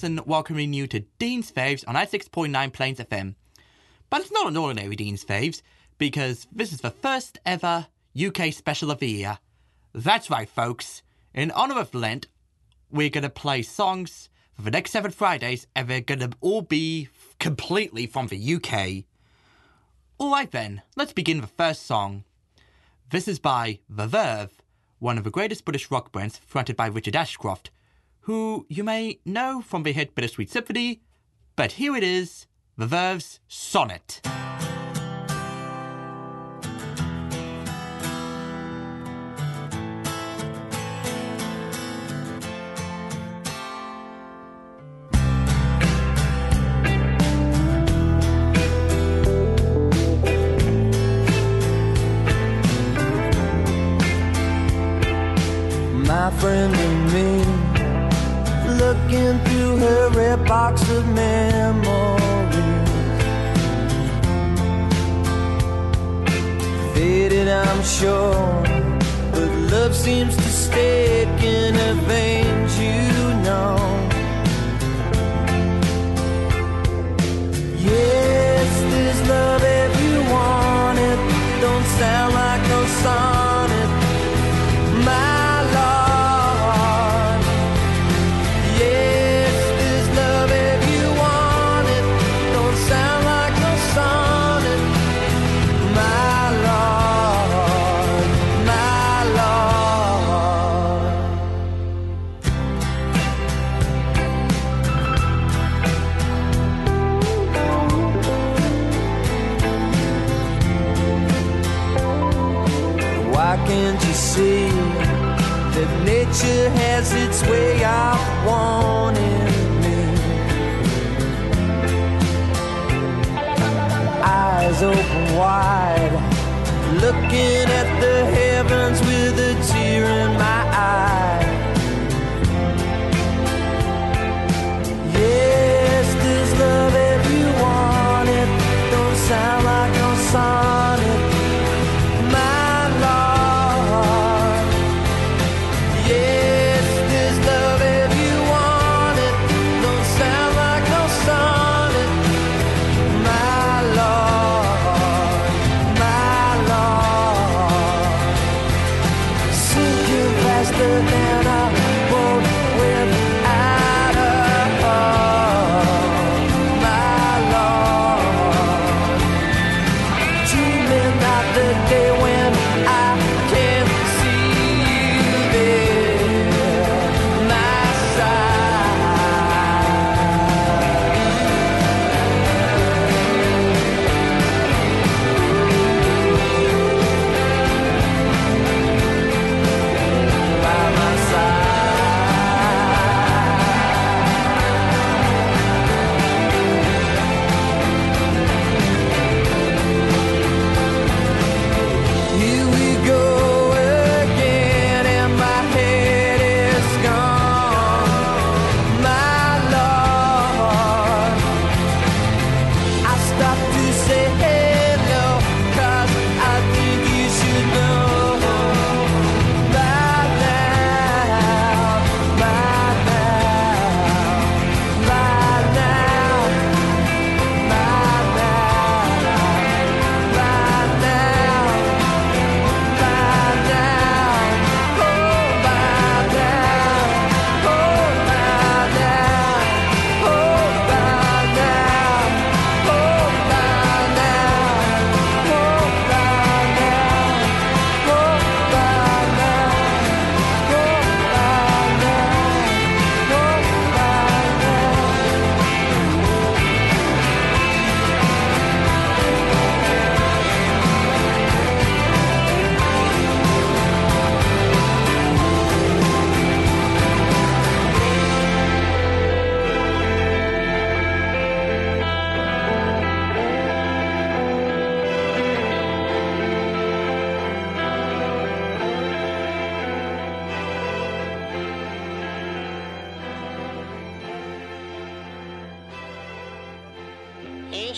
Dean welcoming you to Dean's Faves on 96.9 Plains FM. But it's not an ordinary Dean's Faves, because this is the first ever UK special of the year. That's right, folks. In honour of Lent, we're going to play songs for the next seven Fridays, and they're going to all be completely from the UK. Alright then, let's begin the first song. This is by The Verve, one of the greatest British rock bands fronted by Richard Ashcroft, who you may know from the hit Bittersweet Symphony, but here it is, The Verve's Sonnet. friend looking through her red box of memories. Faded i'm sure but love seems to stick in her veins you know. Yes there's love if you want it don't sound like no sonnet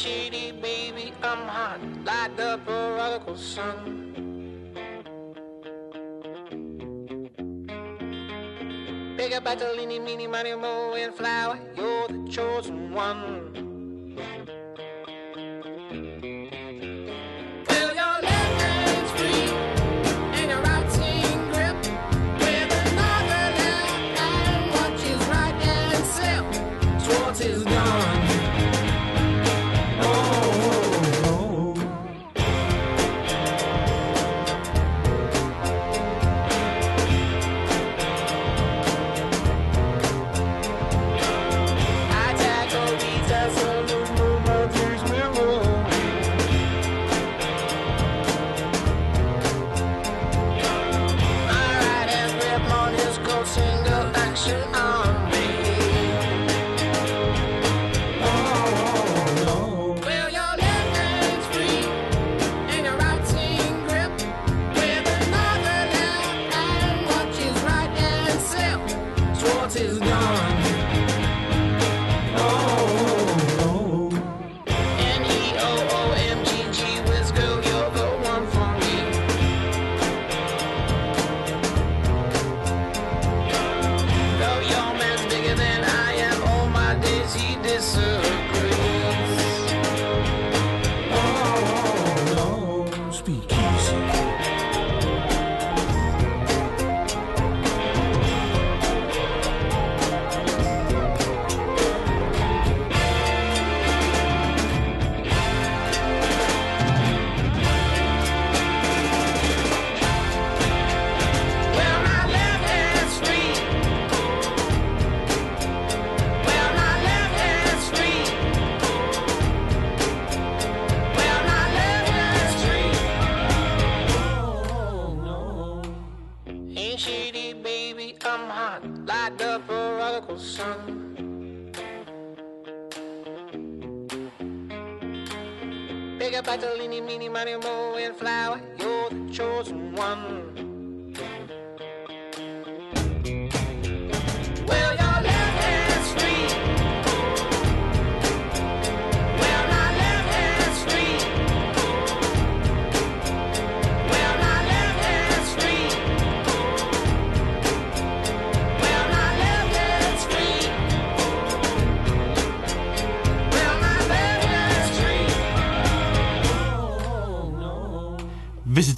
shady, baby, I'm hot like the prodigal son. Pick up a meeny, miny, mo, and flower. You're the chosen one. Son. Pick up a leany, meeny, miny, mo, and flower. You're the chosen one.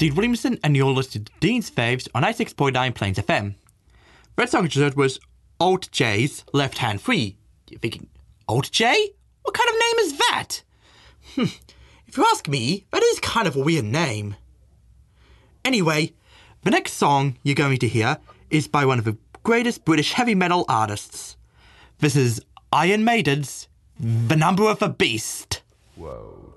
Is Williamson, and you're listening to Dean's Faves on 96.9 Plains FM. Red song you heard was Alt J's Left Hand Free. You're thinking, Alt J? What kind of name is that? Hmm, if you ask me, that is kind of a weird name. Anyway, the next song you're going to hear is by one of the greatest British heavy metal artists. This is Iron Maiden's The Number of the Beast. Woe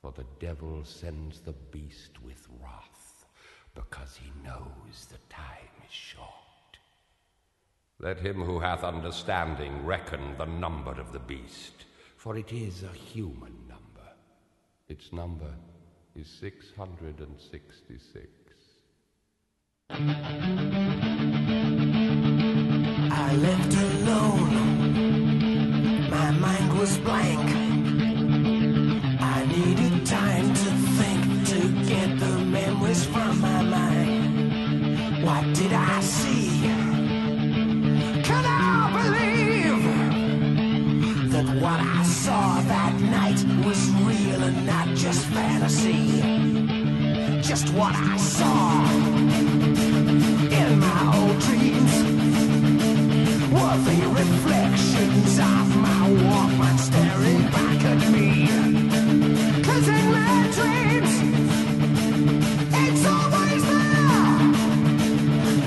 for the devil sends the beast with wrath, because he knows the time is short. Let him who hath understanding reckon the number of the beast, for it is a human number. Its number is 666. I left what I saw in my old dreams were the reflections of my Walkman staring back at me. Cause in my dreams, it's always there.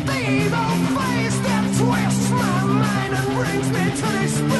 The evil face that twists my mind and brings me to despair.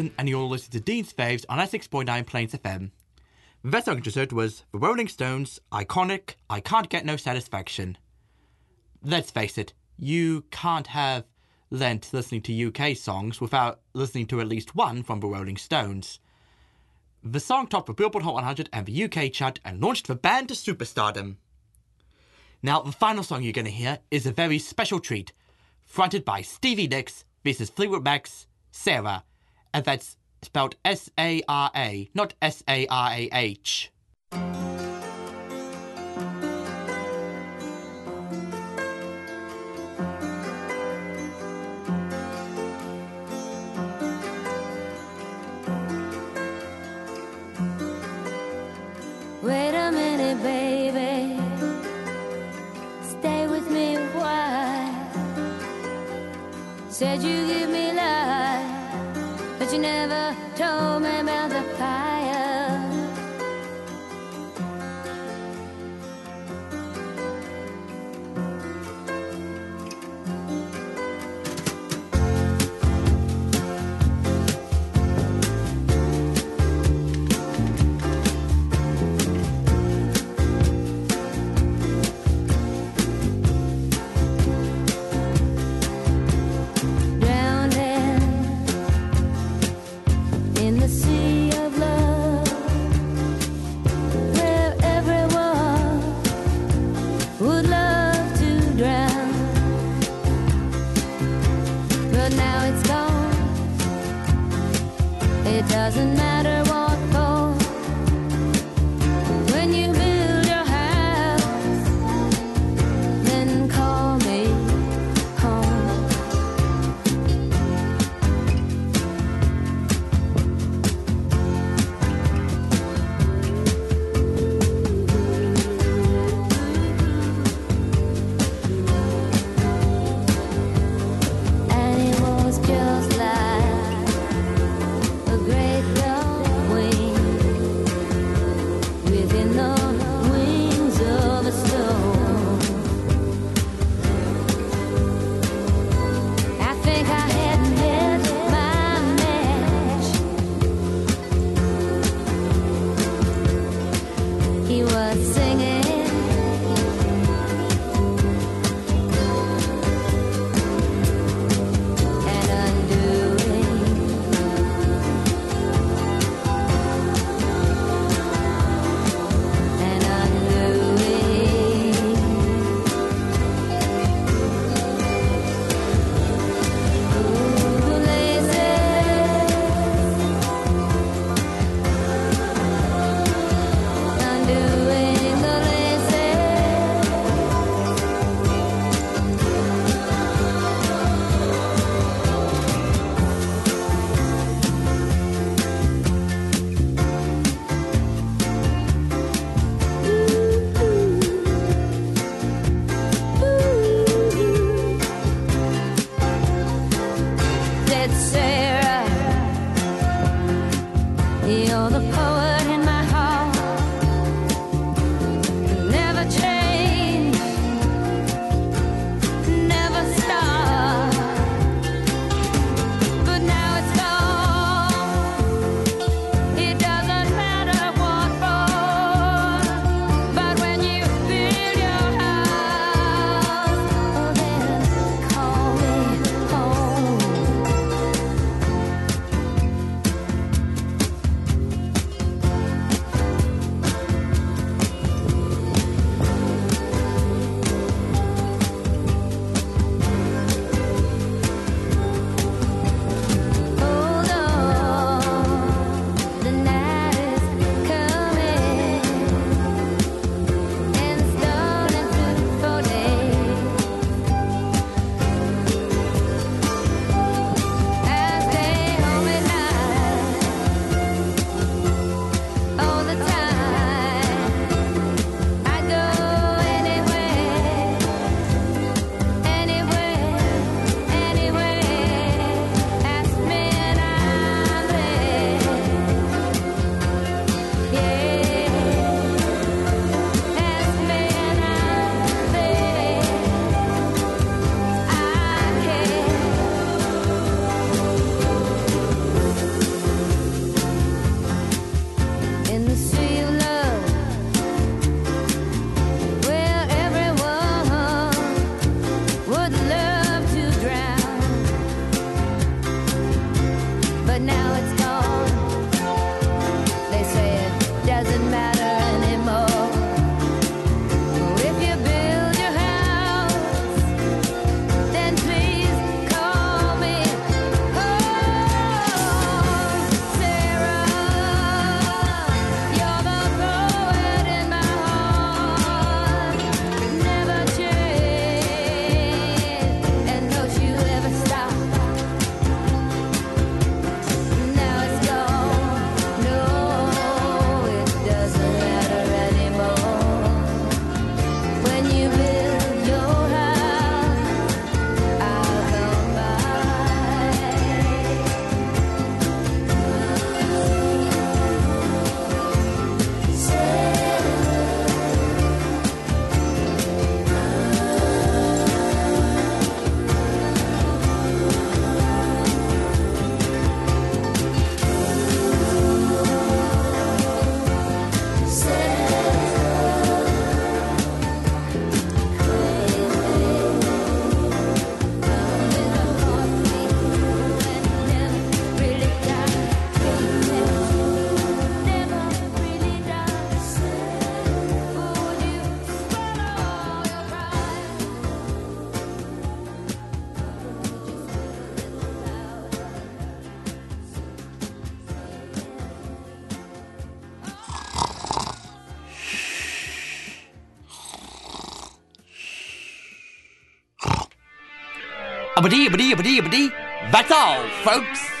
And you're listening to Dean's Faves on 96.9 Plains FM. The best song heard was The Rolling Stones' iconic I Can't Get No Satisfaction. Let's face it, you can't have Lent listening to UK songs without listening to at least one from the Rolling Stones. The song topped the Billboard Hot 100 and the UK chart and launched the band to superstardom. Now, the final song you're going to hear is a very special treat, fronted by Stevie Nicks versus Fleetwood Mac's Sarah, and that's spelled S A R A, not S A R A H. Wait a minute, baby. Stay with me a while. Said you Abadee, abadee, abadee, abadee. That's all, folks.